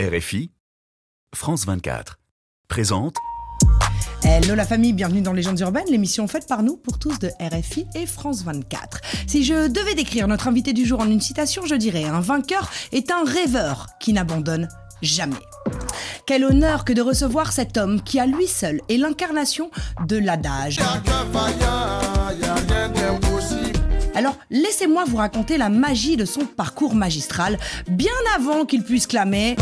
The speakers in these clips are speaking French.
RFI, France 24, présente Hello la famille, bienvenue dans Légendes urbaines, l'émission faite par nous pour tous de RFI et France 24. Si je devais décrire notre invité du jour en une citation, je dirais un vainqueur est un rêveur qui n'abandonne jamais. Quel honneur que de recevoir cet homme qui à lui seul est l'incarnation de l'adage. Alors, laissez-moi vous raconter la magie de son parcours magistral, bien avant qu'il puisse clamer.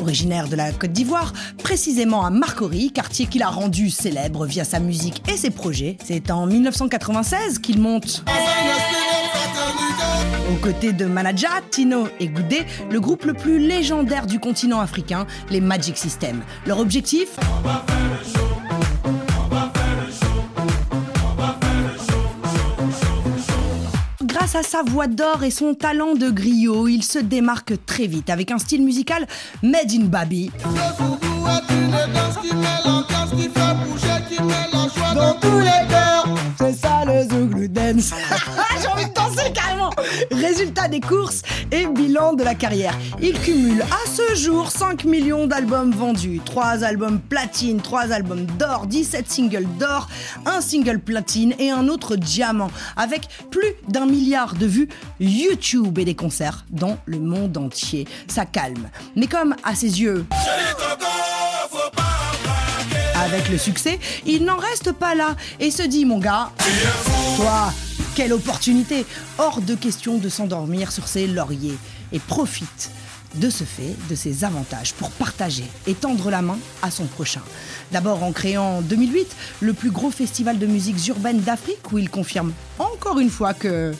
Originaire de la Côte d'Ivoire, précisément à Marcory, quartier qu'il a rendu célèbre via sa musique et ses projets. C'est en 1996 qu'il monte. Aux côtés de Manaja, Tino et Goudé, le groupe le plus légendaire du continent africain, les Magic System. Leur objectif? Grâce à sa voix d'or et son talent de griot, il se démarque très vite avec un style musical made in Babi. Dans tous les cœurs, c'est ça le Zouglou Dance. J'ai envie de danser carrément. Résultat des courses et bilan de la carrière. Il cumule à ce jour 5 millions d'albums vendus, 3 albums platine, 3 albums d'or, 17 singles d'or, un single platine et un autre diamant, avec plus d'un milliard de vues YouTube et des concerts dans le monde entier. Ça calme. Mais comme à ses yeux... Avec le succès, il n'en reste pas là et se dit mon gars, toi, quelle opportunité. Hors de question de s'endormir sur ses lauriers. Et profite de ce fait, de ses avantages pour partager et tendre la main à son prochain. D'abord en créant en 2008 le plus gros festival de musique urbaine d'Afrique où il confirme encore une fois que...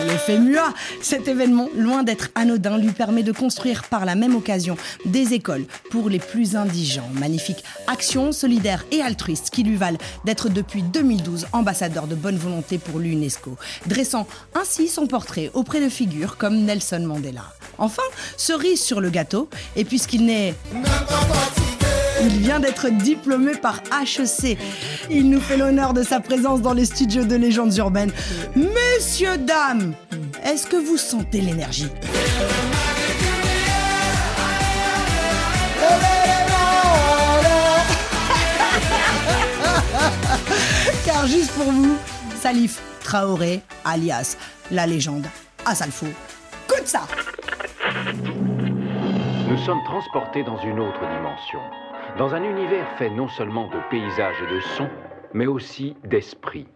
L'effet MUA, cet événement, loin d'être anodin, lui permet de construire par la même occasion des écoles pour les plus indigents. Magnifique action solidaire et altruiste qui lui valent d'être depuis 2012 ambassadeur de bonne volonté pour l'UNESCO, dressant ainsi son portrait auprès de figures comme Nelson Mandela. Enfin, cerise sur le gâteau, et puisqu'il n'est... Il vient d'être diplômé par HEC. Il nous fait l'honneur de sa présence dans les studios de légendes urbaines. Messieurs, dames, est-ce que vous sentez l'énergie? Car juste pour vous, Salif Traoré, alias la légende, Asalfo. Écoute ça Nous sommes transportés dans une autre dimension, dans un univers fait non seulement de paysages et de sons, mais aussi d'esprit.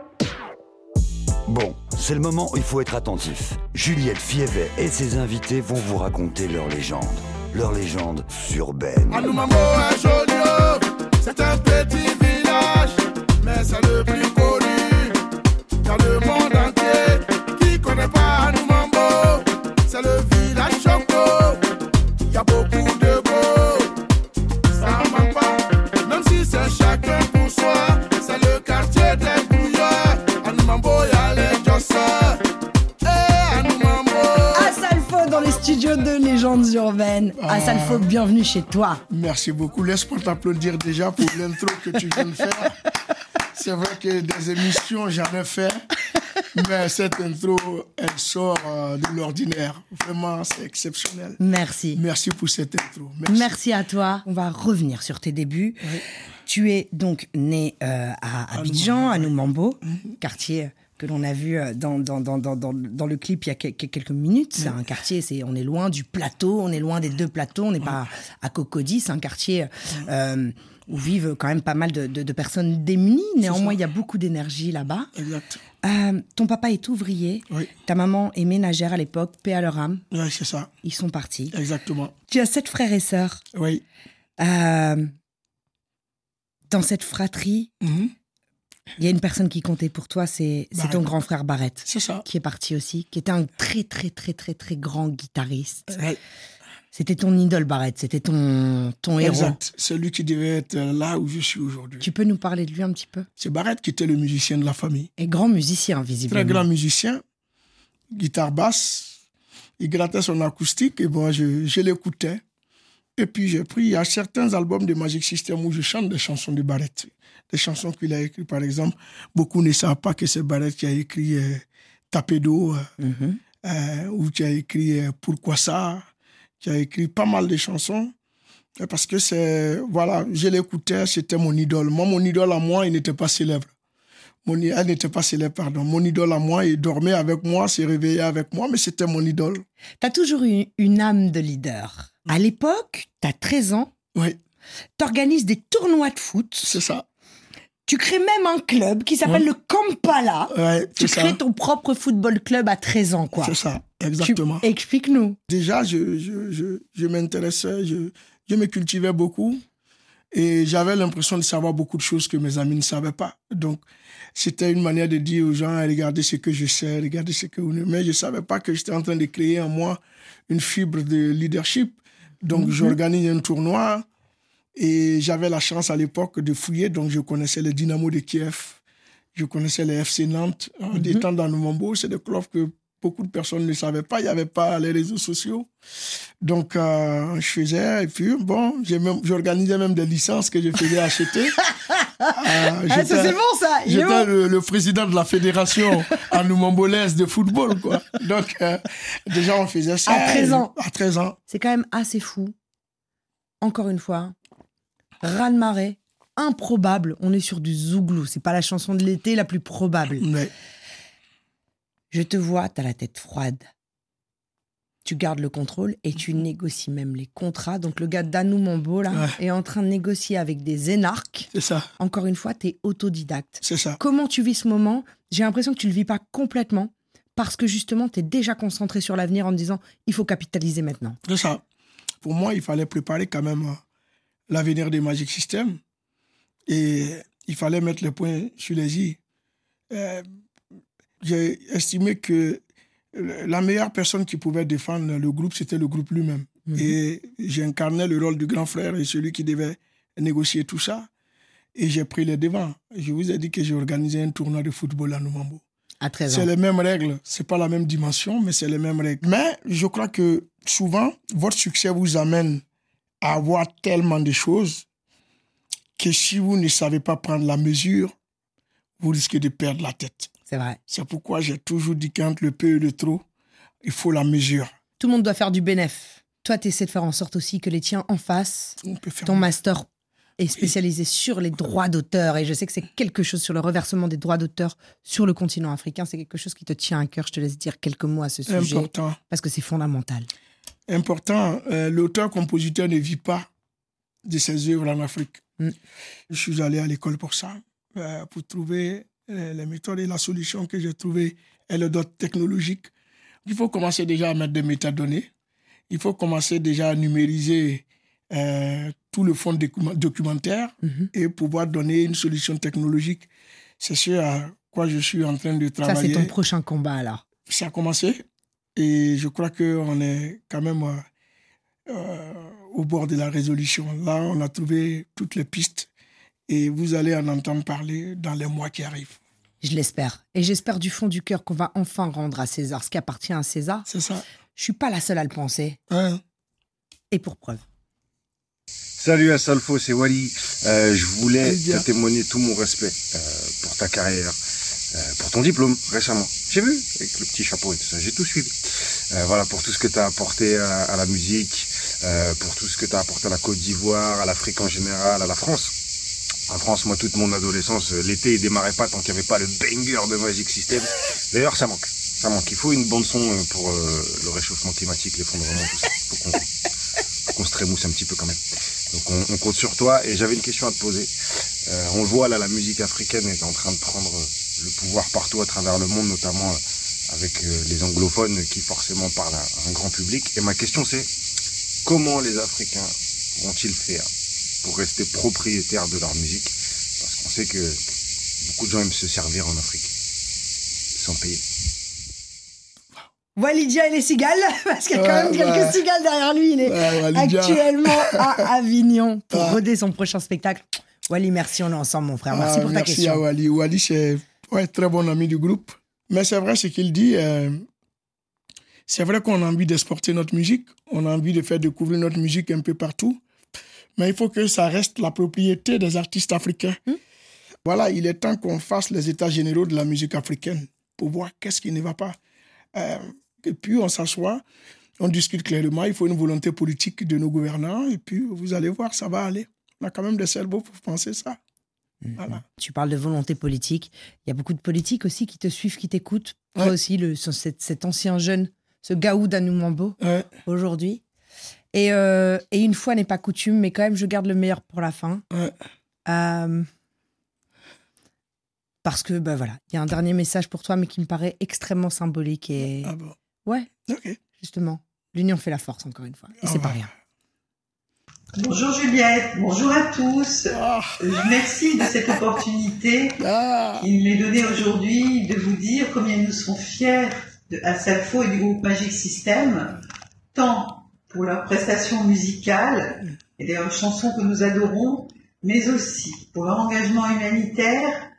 Bon, c'est le moment où il faut être attentif. Juliette Fievet et ses invités vont vous raconter leur légende. Leur légende urbaine. C'est un petit village, mais c'est le plus connu dans le monde urbaines. Asalfo, bienvenue chez toi. Merci beaucoup. Laisse-moi t'applaudir déjà pour l'intro que tu viens de faire. C'est vrai que des émissions, j'en ai fait. Mais cette intro, elle sort euh, de l'ordinaire. Vraiment, c'est exceptionnel. Merci. Merci pour cette intro. Merci. Merci à toi. On va revenir sur tes débuts. Tu es donc né euh, à Abidjan, à Noumambo, quartier que l'on a vu euh, dans, dans, dans, dans, le clip il y a que- que- quelques minutes. C'est un quartier, c'est, on est loin du plateau, on est loin des deux plateaux, on n'est pas à Cocody, c'est un quartier euh, où vivent quand même pas mal de, de- de personnes démunies. Néanmoins, il y a beaucoup d'énergie là-bas. Exact. Euh, ton papa est ouvrier, Oui. ta maman est ménagère à l'époque, paix à leur âme, Oui, c'est ça. ils sont partis. Exactement. Tu as sept frères et sœurs. Oui. Euh, dans cette fratrie, Mhm. Il y a une personne qui comptait pour toi, c'est c'est ton grand frère Barrett, C'est ça. qui est parti aussi, qui était un très très très très très grand guitariste. C'était ton idole Barrett, c'était ton, ton héros. Exact. Celui qui devait être là où je suis aujourd'hui. Tu peux nous parler de lui un petit peu? C'est Barrett qui était le musicien de la famille. Et grand musicien, visiblement. Très grand musicien, guitare basse. Il grattait son acoustique et bon, je, je l'écoutais. Et puis j'ai pris, il y a certains albums de Magic System où je chante des chansons de Barrett. Des chansons qu'il a écrites, par exemple. Beaucoup ne savent pas que c'est Barrett qui a écrit euh, Tapé d'eau, euh, Mhm. euh, où tu as écrit euh, Pourquoi ça Tu as écrit pas mal de chansons. Parce que c'est, voilà, je l'écoutais, c'était mon idole. Moi, mon idole à moi, il n'était pas célèbre. Mon, elle n'était pas célèbre, pardon. Mon idole à moi, il dormait avec moi, s'est réveillé avec moi, mais c'était mon idole. T'as toujours eu une âme de leader. À l'époque, t'as 13 ans, Oui, t'organises des tournois de foot. c'est ça. Tu crées même un club qui s'appelle Ouais. le Kampala. Ouais, Tu crées ça. ton propre football club à 13 ans, quoi. C'est ça, Tu- exactement. Explique-nous. Déjà, je, je, je, je m'intéressais, je, je me cultivais beaucoup et j'avais l'impression de savoir beaucoup de choses que mes amis ne savaient pas. Donc, c'était une manière de dire aux gens, regardez ce que je sais, regardez ce que vous ne... Mais je ne savais pas que j'étais en train de créer en moi une fibre de leadership. Donc, j'organise un tournoi et j'avais la chance à l'époque de fouiller. Donc, je connaissais le Dynamo de Kiev, je connaissais les FC Nantes. En étant dans Numambo, c'est des clubs que beaucoup de personnes ne savaient pas. Il n'y avait pas les réseaux sociaux. Donc, euh, je faisais, et puis, bon, même- j'organisais même des licences que je faisais acheter. Euh, Ah, j'étais- c'est bon, ça. J'étais le, le président de la fédération anoumambolaise de football, quoi. Donc, euh, déjà, on faisait ça. À 13 ans. À 13 ans. C'est quand même assez fou. Encore une fois, raz-de-marée, improbable. On est sur du zouglou. C'est pas la chanson de l'été la plus probable. Mais, Je te vois, t'as la tête froide. Tu gardes le contrôle et tu négocies même les contrats. Donc le gars d'Anou Mambo, là, Ouais. est en train de négocier avec des énarques. c'est ça, Encore une fois, t'es autodidacte. c'est ça. Comment tu vis ce moment? J'ai l'impression que tu le vis pas complètement parce que justement, t'es déjà concentré sur l'avenir en te disant il faut capitaliser maintenant. C'est ça. Pour moi, il fallait préparer quand même euh, l'avenir des Magic System. Et il fallait mettre le point sur les i. Euh, J'ai estimé que la meilleure personne qui pouvait défendre le groupe, c'était le groupe lui-même. Mhm. Et j'incarnais le rôle du grand frère et celui qui devait négocier tout ça. Et j'ai pris les devants. Je vous ai dit que j'ai organisé un tournoi de football à Noumambo. À 13 C'est les mêmes règles. C'est pas la même dimension, mais c'est les mêmes règles. Mais je crois que souvent, votre succès vous amène à avoir tellement de choses que si vous ne savez pas prendre la mesure, vous risquez de perdre la tête. C'est vrai. C'est pourquoi j'ai toujours dit qu'entre le peu et le trop, il faut la mesure. Tout le monde doit faire du bénéf. Toi, tu essaies de faire en sorte aussi que les tiens en face, On peut faire ton master est spécialisé sur les droits d'auteur et je sais que c'est quelque chose sur le reversement des droits d'auteur sur le continent africain. C'est quelque chose qui te tient à cœur. Je te laisse dire quelques mots à ce sujet important. parce que c'est fondamental. important. euh, L'auteur-compositeur ne vit pas de ses œuvres en Afrique. Mm. Je suis allé à l'école pour ça, euh, pour trouver les méthodes et la solution que j'ai trouvée est le dot technologique. Il faut commencer déjà à mettre des métadonnées. Il faut commencer déjà à numériser euh, tout le fond docu- documentaire Mhm. et pouvoir donner une solution technologique. C'est ce à quoi je suis en train de Ça, travailler c'est ton prochain combat alors. ça a commencé et je crois qu'on est quand même euh, euh, au bord de la résolution. Là, on a trouvé toutes les pistes et vous allez en entendre parler dans les mois qui arrivent. Je l'espère. Et j'espère du fond du cœur qu'on va enfin rendre à César ce qui appartient à César. C'est ça. Je suis pas la seule à le penser. Hein? Et pour preuve. Salut Assalfo, c'est Wally. Euh, je voulais te témoigner tout mon respect euh, pour ta carrière, euh, pour ton diplôme récemment. J'ai vu, avec le petit chapeau et tout ça, j'ai tout suivi. Euh, voilà, pour tout ce que tu as apporté à, à la musique, euh, pour tout ce que tu as apporté à la Côte d'Ivoire, à l'Afrique en général, à la France. En France, moi, toute mon adolescence, euh, l'été, il démarrait pas tant qu'il n'y avait pas le banger de Magic System. D'ailleurs, ça manque. Ça manque. Il faut une bande son euh, pour euh, le réchauffement climatique, l'effondrement, tout ça. Faut qu'on se trémousse un petit peu quand même. Donc on, on compte sur toi et j'avais une question à te poser. On le voit là, la musique africaine est en train de prendre le pouvoir partout à travers le monde, notamment avec les anglophones qui forcément parlent à un grand public. Et ma question c'est comment les Africains vont-ils faire pour rester propriétaires de leur musique Parce qu'on sait que beaucoup de gens aiment se servir en Afrique sans payer. Walidia et les cigales, parce qu'il y a quand Ouais, même quelques ouais. cigales derrière lui. Il est Ouais, actuellement à Avignon pour roder son prochain spectacle. Wally, merci, on est ensemble, mon frère. Merci Ah, pour ta merci question. à Wally. Wally, c'est ouais, très bon ami du groupe. Mais c'est vrai ce qu'il dit. euh, c'est vrai qu'on a envie d'exporter notre musique. On a envie de faire découvrir notre musique un peu partout. Mais il faut que ça reste la propriété des artistes africains. Voilà, il est temps qu'on fasse les états généraux de la musique africaine pour voir qu'est-ce qui ne va pas. Euh, Et puis on s'assoit, on discute clairement. Il faut une volonté politique de nos gouvernants. Et puis vous allez voir, ça va aller. On a quand même des cerveaux pour penser ça. Mhm. Voilà. Tu parles de volonté politique. Il y a beaucoup de politiques aussi qui te suivent, qui t'écoutent. Toi Ouais. aussi, le, ce- cet, cet ancien jeune, ce Gaou d'Anoumambo, Ouais. aujourd'hui. Et, euh, et une fois n'est pas coutume, mais quand même, je garde le meilleur pour la fin. Ouais. Euh, parce que, bah voilà, il y a un dernier message pour toi, mais qui me paraît extrêmement symbolique. Et Ah bon. ouais, Ok. justement, l'union fait la force, encore une fois. Et Ah c'est pas ouais. rien. Bonjour Juliette, bonjour à tous. Ah, Euh, Merci de cette opportunité ah, qui m'est donnée aujourd'hui de vous dire combien nous serons fiers de Asalfo et du groupe Magic System, tant pour leurs prestations musicales et des chansons que nous adorons, mais aussi pour leur engagement humanitaire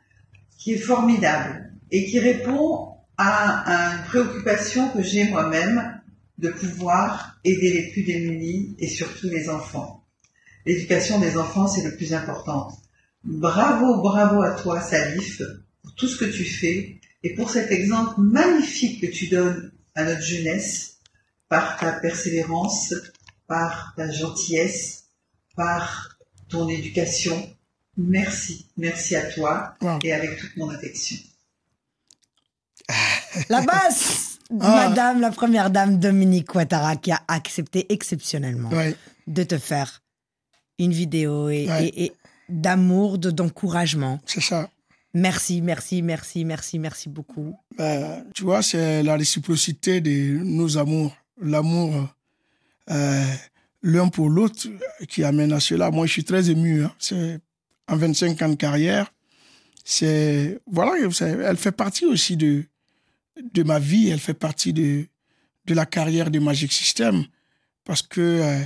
qui est formidable et qui répond à une préoccupation que j'ai moi-même de pouvoir aider les plus démunis et surtout les enfants. L'éducation des enfants, c'est le plus important. Bravo, bravo à toi, Salif, pour tout ce que tu fais et pour cet exemple magnifique que tu donnes à notre jeunesse par ta persévérance, par ta gentillesse, par ton éducation. Merci, merci à toi Wow. et avec toute mon affection. La basse Ah. Madame la première dame Dominique Ouattara qui a accepté exceptionnellement ouais. de te faire une vidéo et, Ouais. et- et d'amour, de- d'encouragement. C'est ça. Merci, merci, merci, merci, merci beaucoup. Ben, tu vois, c'est la réciprocité de nos amours, l'amour euh, l'un pour l'autre qui amène à cela. Moi, je suis très ému. hein. C'est en 25 ans de carrière. C'est voilà, elle fait partie aussi de de ma vie. Elle fait partie de de la carrière de Magic System parce que euh,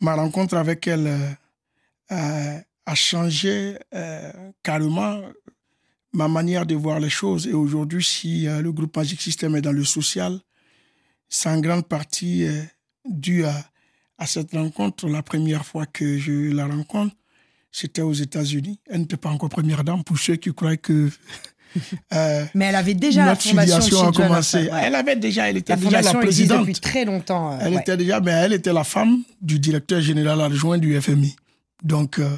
ma rencontre avec elle euh, a changé carrément ma manière de voir les choses. Et aujourd'hui, si le groupe Magic System est dans le social, c'est en grande partie euh, dû à, à cette rencontre. La première fois que je la rencontre, c'était aux États-Unis. Elle n'était pas encore première dame pour ceux qui croient que euh, Mais elle avait déjà la notre filiation a commencé. Ouais. Elle avait déjà, elle était La déjà la présidente. depuis très longtemps. euh, Elle ouais. était déjà, mais elle était la femme du directeur général adjoint du FMI. Donc, euh,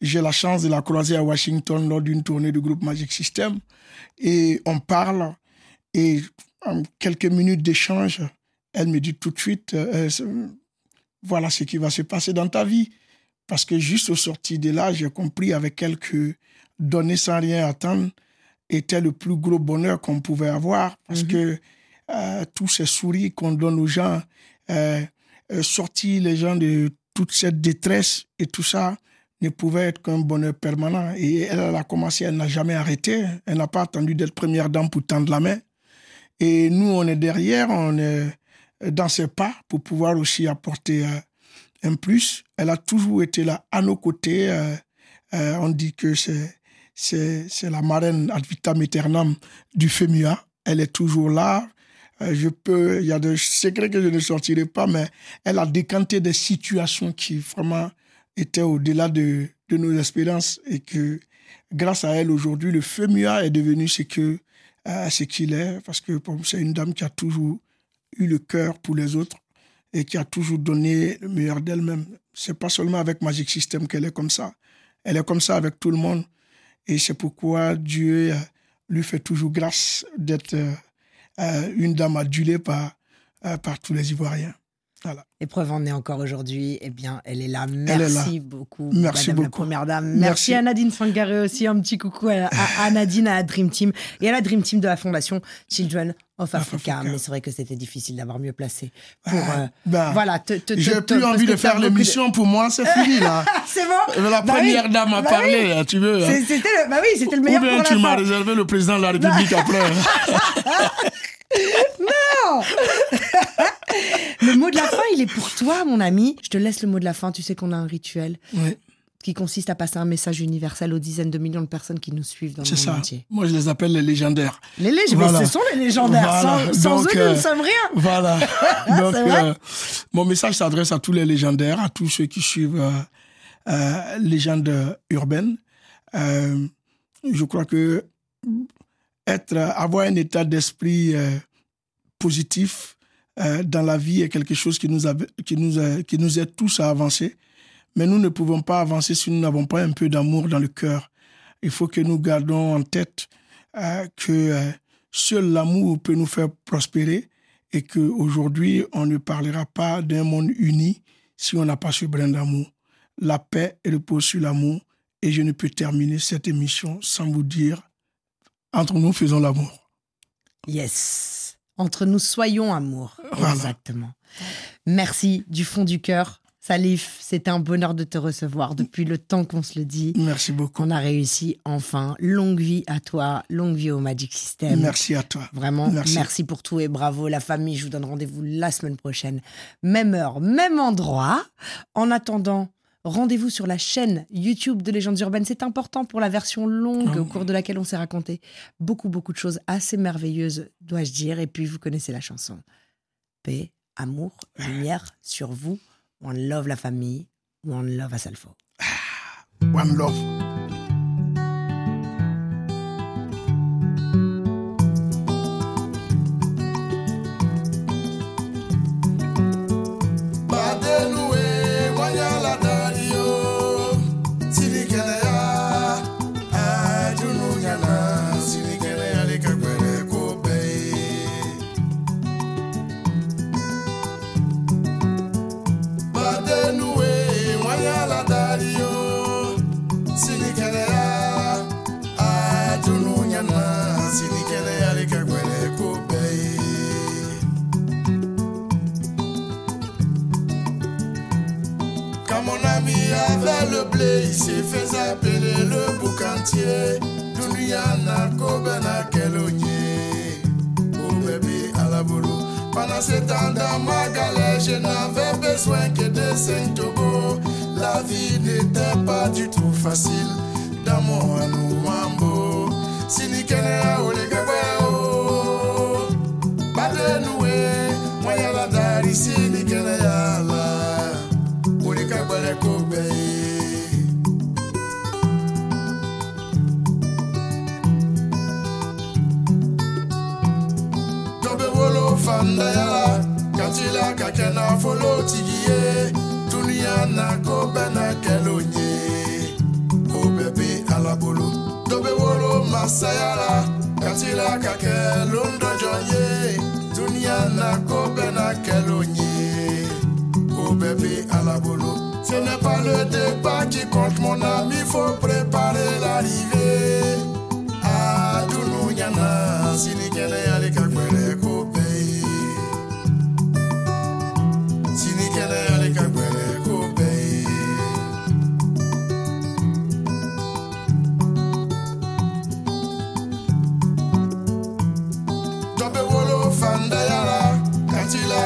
j'ai la chance de la croiser à Washington lors d'une tournée du groupe Magic System. Et on parle. Et en quelques minutes d'échange, elle me dit tout de suite, euh, euh, voilà ce qui va se passer dans ta vie. Parce que juste au sorti de là, j'ai compris avec elle que donner sans rien attendre était le plus gros bonheur qu'on pouvait avoir. Parce que euh, tous ces sourires qu'on donne aux gens, euh, sortir les gens de toute cette détresse et tout ça ne pouvait être qu'un bonheur permanent. Et elle, elle a commencé, elle n'a jamais arrêté. Elle n'a pas attendu d'être première dame pour tendre la main. Et nous, on est derrière, on est dans ses pas pour pouvoir aussi apporter euh, un plus. Elle a toujours été là à nos côtés. euh, euh, on dit que c'est c'est la marraine ad vitam aeternam du FEMUA. Elle est toujours là. Euh, je peux, il y a des secrets que je ne sortirai pas, mais elle a décanté des situations qui vraiment étaient au-delà de, de nos espérances et que grâce à elle aujourd'hui, le FEMUA est devenu ce que euh, ce qu'il est parce que c'est une dame qui a toujours eu le cœur pour les autres et qui a toujours donné le meilleur d'elle-même. C'est pas seulement avec Magic System qu'elle est comme ça. Elle est comme ça avec tout le monde. Et c'est pourquoi Dieu euh, lui fait toujours grâce d'être euh, euh, une dame adulée par, par tous les Ivoiriens. Voilà. Et preuve en est encore aujourd'hui, eh bien, elle est là. Elle est Merci là. beaucoup, Merci Madame la beaucoup. Première Dame. Merci, Merci. à Nadine Sangaré aussi. Un petit coucou à, à- à Nadine, à la Dream Team et à la Dream Team de la Fondation Children of Africa. Africa. Mais c'est vrai que c'était difficile d'avoir mieux placé pour. Ah, euh, ben, voilà, te, te- te- J'ai plus envie de faire de- l'émission pour moi, c'est fini là. C'est bon La Bah première oui. dame a Bah parlé, oui. là, tu veux. hein. C'était le, bah oui, c'était le meilleur Ou bien pour tu la m'as réservé le président de la République après. Le mot de la fin, il est pour toi, mon ami. Je te laisse le mot de la fin. Tu sais qu'on a un rituel qui consiste à passer un message universel aux dizaines de millions de personnes qui nous suivent dans le monde ça. entier. Moi, je les appelle les légendaires. Les légendaires, Voilà. mais ce sont les légendaires. Voilà. Sans, sans Donc, eux, nous euh, ne sommes rien. Voilà. Donc, euh, mon message s'adresse à tous les légendaires, à tous ceux qui suivent euh, euh, légende urbaine. Euh, je crois que être, avoir un état d'esprit euh, positif euh, dans la vie est quelque chose qui nous, qui, nous qui nous aide tous à avancer. Mais nous ne pouvons pas avancer si nous n'avons pas un peu d'amour dans le cœur. Il faut que nous gardons en tête euh, que euh, seul l'amour peut nous faire prospérer et qu'aujourd'hui, on ne parlera pas d'un monde uni si on n'a pas ce brin d'amour. La paix le sur l'amour. Et je ne peux terminer cette émission sans vous dire, entre nous, faisons l'amour. Yes. Entre nous, soyons amour. Exactement. Merci du fond du cœur. Salif, c'était un bonheur de te recevoir depuis le temps qu'on se le dit. Merci beaucoup. On a réussi enfin. Longue vie à toi, longue vie au Magic System. Merci à toi. Vraiment, merci, pour tout et bravo. La famille, je vous donne rendez-vous la semaine prochaine. Même heure, même endroit. En attendant, rendez-vous sur la chaîne YouTube de Légendes Urbaines. C'est important pour la version longue au cours de laquelle on s'est raconté beaucoup, beaucoup de choses assez merveilleuses, dois-je dire. Et puis, vous connaissez la chanson. Paix, amour, lumière sur vous. One love la famille, one love à Salfo. One love. Boulot. Pendant ce temps dans ma galère, je n'avais besoin que de Saint-Togo. La vie n'était pas du tout facile na kɛlo ye ko bɛɛ be ala bolo dɔ be wolo masaya la. Katila ka kɛ londɔjɔn ye. Duniya na ko bɛɛ na kɛlo ye ko bɛɛ be ala bolo Ce n'est pas le départ qui compte mon ami, faut préparer l'arrivée. Ah, Dunu Yana, Sinikele Alika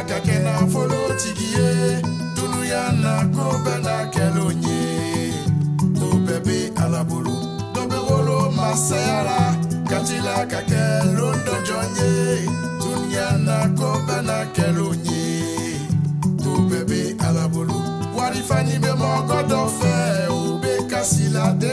kake na folo tigie dunuya na ko bɛɛ na kɛlɛ ye ko bɛɛ bɛ ala bolo dɔ bɛ wolo masaya la. Kati la ka kɛ londɔnjɔn ye dunuya na ko bɛɛ na kɛlɛ ye ala bolo warifani bɛ mɔgɔ dɔ fɛ o bɛ kasi la.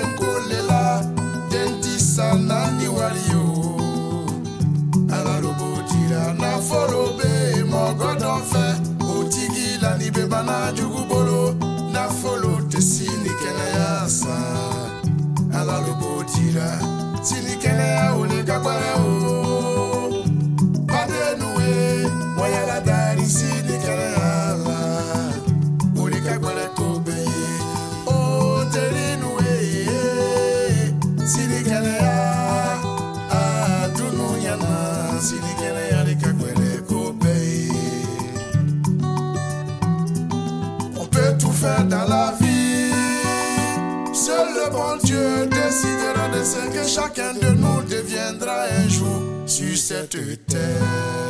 Chacun de nous deviendra un jour sur cette terre.